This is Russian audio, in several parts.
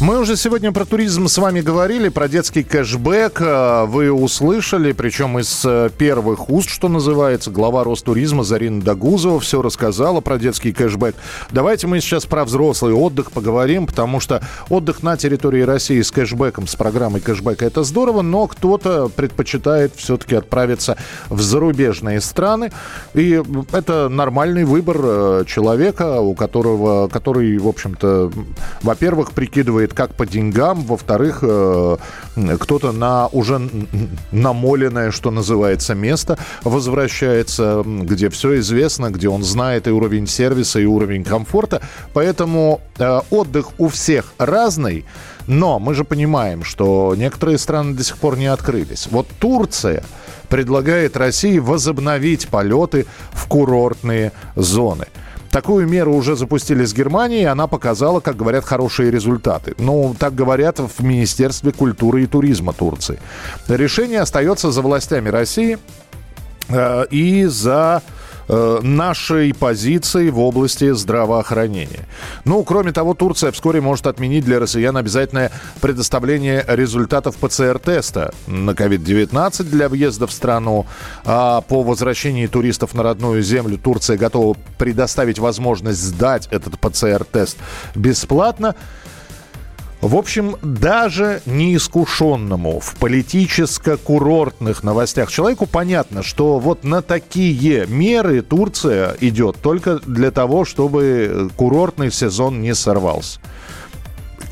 Мы уже сегодня про туризм с вами говорили, про детский кэшбэк. Э, Вы услышали, причем из э, первых уст, что называется, глава Ростуризма Зарина Дагузова все рассказала про детский кэшбэк. Давайте мы сейчас про взрослый отдых поговорим, потому что отдых на территории России с кэшбэком, с программой кэшбэка, это здорово, но кто-то предпочитает все-таки отправиться в зарубежные страны. И это нормальный выбор э, человека, у которого, который, в общем-то, во-первых, прикидывает, как по деньгам, во-вторых, э, кто-то на уже намоленное, что называется, место возвращается, где все известно, где он знает и уровень сервиса, и уровень комфорта. Поэтому э, отдых у всех разный. Но мы же понимаем, что некоторые страны до сих пор не открылись. Вот Турция предлагает России возобновить полеты в курортные зоны. Такую меру уже запустили с Германией, и она показала, как говорят, хорошие результаты. Ну, так говорят в Министерстве культуры и туризма Турции. Решение остается за властями России э, и за нашей позиции в области здравоохранения. Ну, кроме того, Турция вскоре может отменить для россиян обязательное предоставление результатов ПЦР-теста на COVID-19 для въезда в страну. А по возвращении туристов на родную землю Турция готова предоставить возможность сдать этот ПЦР-тест бесплатно. В общем, даже неискушенному в политическо-курортных новостях человеку понятно, что вот на такие меры Турция идет только для того, чтобы курортный сезон не сорвался.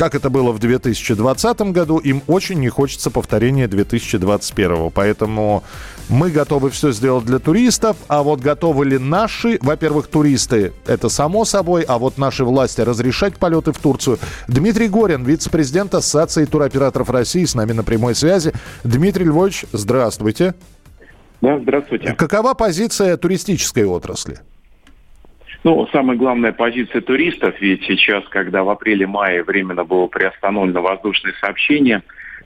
Как это было в 2020 году, им очень не хочется повторения 2021. Поэтому мы готовы все сделать для туристов, а вот готовы ли наши, во-первых, туристы, это само собой, а вот наши власти разрешать полеты в Турцию. Дмитрий Горин, вице-президент Ассоциации туроператоров России, с нами на прямой связи. Дмитрий Львович, здравствуйте. Да, здравствуйте. Какова позиция туристической отрасли? Ну, самая главная позиция туристов, ведь сейчас, когда в апреле-мае временно было приостановлено воздушное сообщение,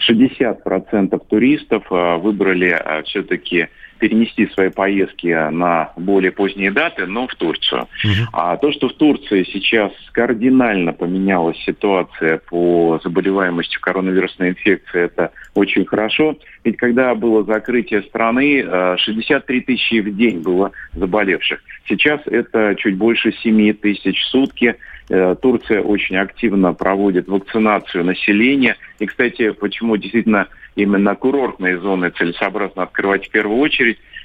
60% туристов э, выбрали э, все-таки перенести свои поездки на более поздние даты, но в Турцию. Uh-huh. А то, что в Турции сейчас кардинально поменялась ситуация по заболеваемости коронавирусной инфекции, это очень хорошо. Ведь когда было закрытие страны, 63 тысячи в день было заболевших. Сейчас это чуть больше 7 тысяч в сутки. Э, Турция очень активно проводит вакцинацию населения. И, кстати, почему действительно именно курортные зоны целесообразно открывать в первую очередь,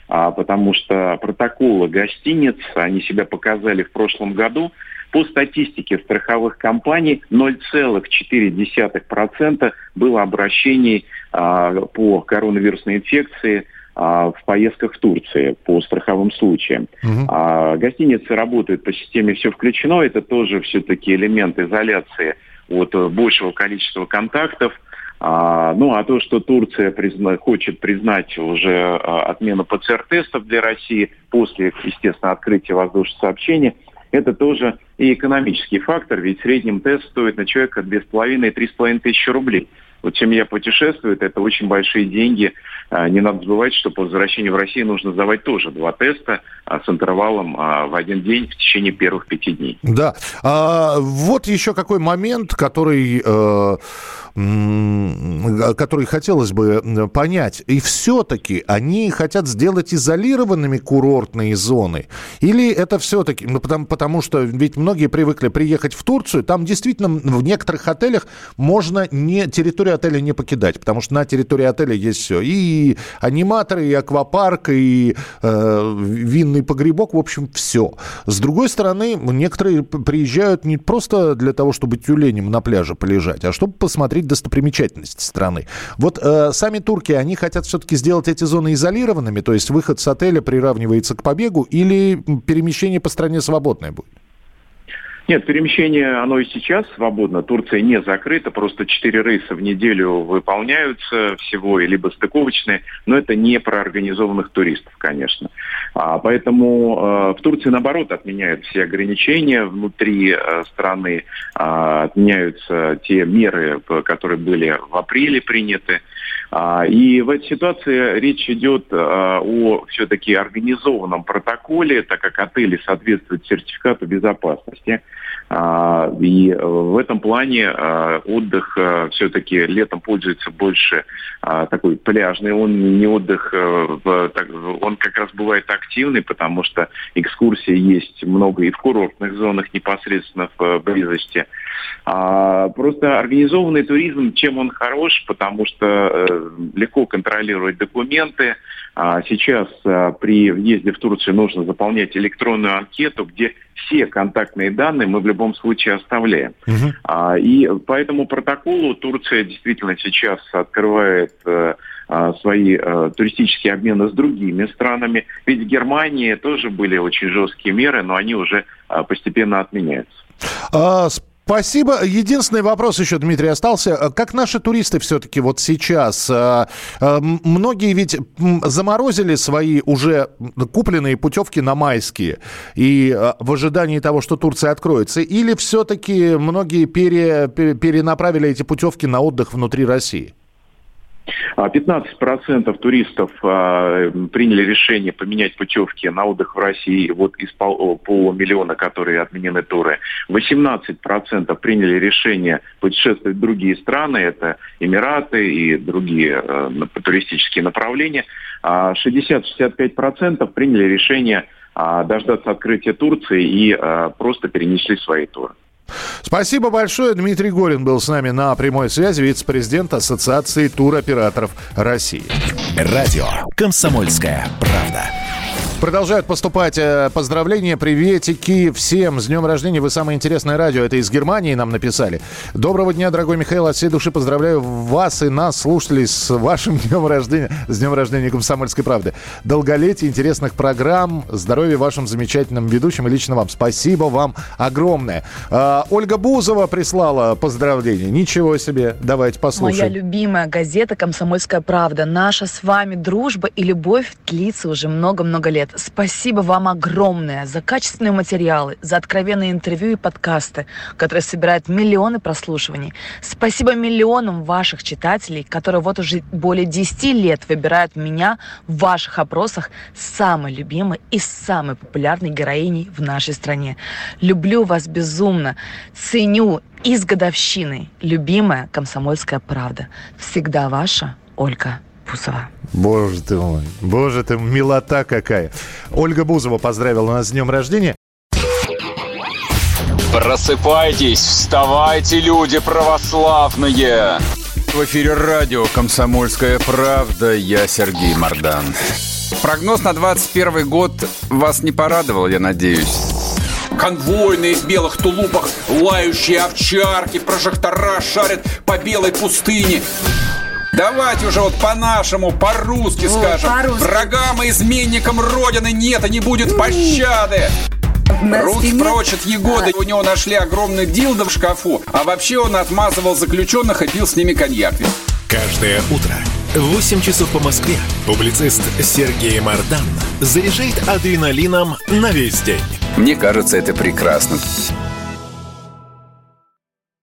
а, потому что протоколы гостиниц, они себя показали в прошлом году. По статистике страховых компаний 0,4% было обращений а, по коронавирусной инфекции а, в поездках в Турции по страховым случаям. Угу. А, гостиницы работают по системе «Все включено». Это тоже все-таки элемент изоляции от большего количества контактов – а, ну, а то, что Турция призна, хочет признать уже а, отмену ПЦР-тестов для России после, естественно, открытия воздушного сообщения, это тоже и экономический фактор, ведь в среднем тест стоит на человека 2,5-3,5 тысячи рублей. Вот семья путешествует, это очень большие деньги. А, не надо забывать, что по возвращению в Россию нужно сдавать тоже два теста а, с интервалом а, в один день в течение первых пяти дней. Да. А, вот еще какой момент, который... Э который хотелось бы понять. И все-таки они хотят сделать изолированными курортные зоны? Или это все-таки... Ну, потому, потому что ведь многие привыкли приехать в Турцию, там действительно в некоторых отелях можно не, территорию отеля не покидать, потому что на территории отеля есть все. И аниматоры, и аквапарк, и э, винный погребок, в общем, все. С другой стороны, некоторые приезжают не просто для того, чтобы тюленем на пляже полежать, а чтобы посмотреть достопримечательности страны. Вот э, сами турки, они хотят все-таки сделать эти зоны изолированными, то есть выход с отеля приравнивается к побегу, или перемещение по стране свободное будет? Нет, перемещение, оно и сейчас свободно. Турция не закрыта, просто четыре рейса в неделю выполняются всего, либо стыковочные, но это не про организованных туристов, конечно. А, поэтому э, в Турции, наоборот, отменяют все ограничения внутри э, страны, э, отменяются те меры, которые были в апреле приняты. А, и в этой ситуации речь идет а, о все-таки организованном протоколе, так как отели соответствуют сертификату безопасности. А, и в этом плане отдых все-таки летом пользуется больше такой пляжный, он не отдых, он как раз бывает активный, потому что экскурсии есть много и в курортных зонах непосредственно в близости. Просто организованный туризм, чем он хорош, потому что э, легко контролировать документы. А сейчас а, при въезде в Турцию нужно заполнять электронную анкету, где все контактные данные мы в любом случае оставляем. Угу. И по этому протоколу Турция действительно сейчас открывает э, а, свои э, туристические обмены с другими странами. Ведь в Германии тоже были очень жесткие меры, но они уже постепенно отменяются. Спасибо. Единственный вопрос еще, Дмитрий, остался. Как наши туристы все-таки вот сейчас? Э, э, многие ведь заморозили свои уже купленные путевки на майские и э, в ожидании того, что Турция откроется. Или все-таки многие пере, перенаправили эти путевки на отдых внутри России? 15% туристов а, приняли решение поменять путевки на отдых в России вот из полумиллиона, которые отменены туры. 18% приняли решение путешествовать в другие страны, это Эмираты и другие э, туристические направления. 60-65% а приняли решение а, дождаться открытия Турции и просто перенесли свои туры. Спасибо большое. Дмитрий Горин был с нами на прямой связи, вице-президент Ассоциации туроператоров России. Радио «Комсомольская правда». Продолжают поступать э, поздравления, приветики всем. С днем рождения вы самое интересное радио. Это из Германии нам написали. Доброго дня, дорогой Михаил. От всей души поздравляю вас и нас, слушателей, с вашим днем рождения. С днем рождения «Комсомольской правды». Долголетия, интересных программ, здоровья вашим замечательным ведущим и лично вам. Спасибо вам огромное. А, Ольга Бузова прислала поздравления. Ничего себе. Давайте послушаем. Моя любимая газета «Комсомольская правда». Наша с вами дружба и любовь длится уже много-много лет. Спасибо вам огромное за качественные материалы, за откровенные интервью и подкасты, которые собирают миллионы прослушиваний. Спасибо миллионам ваших читателей, которые вот уже более 10 лет выбирают меня в ваших опросах самой любимой и самой популярной героиней в нашей стране. Люблю вас безумно, ценю и с. Любимая комсомольская правда. Всегда ваша Ольга Бузова. Боже ты мой, боже ты, милота какая. Ольга Бузова поздравила нас с днем рождения. Просыпайтесь, вставайте, люди православные! В эфире радио «Комсомольская правда». Я Сергей Мордан. Прогноз на 21 год вас не порадовал, я надеюсь. Конвойные в белых тулупах, лающие овчарки, прожектора шарят по белой пустыне. Давайте уже вот по-нашему, по-русски О, скажем. По Врагам и изменникам Родины нет и не будет пощады. Руки прочь от Егоды. У него нашли огромный дилдо в шкафу. А вообще он отмазывал заключенных и пил с ними коньяк. Каждое утро в 8 часов по Москве публицист Сергей Мардан заряжает адреналином на весь день. Мне кажется, это прекрасно.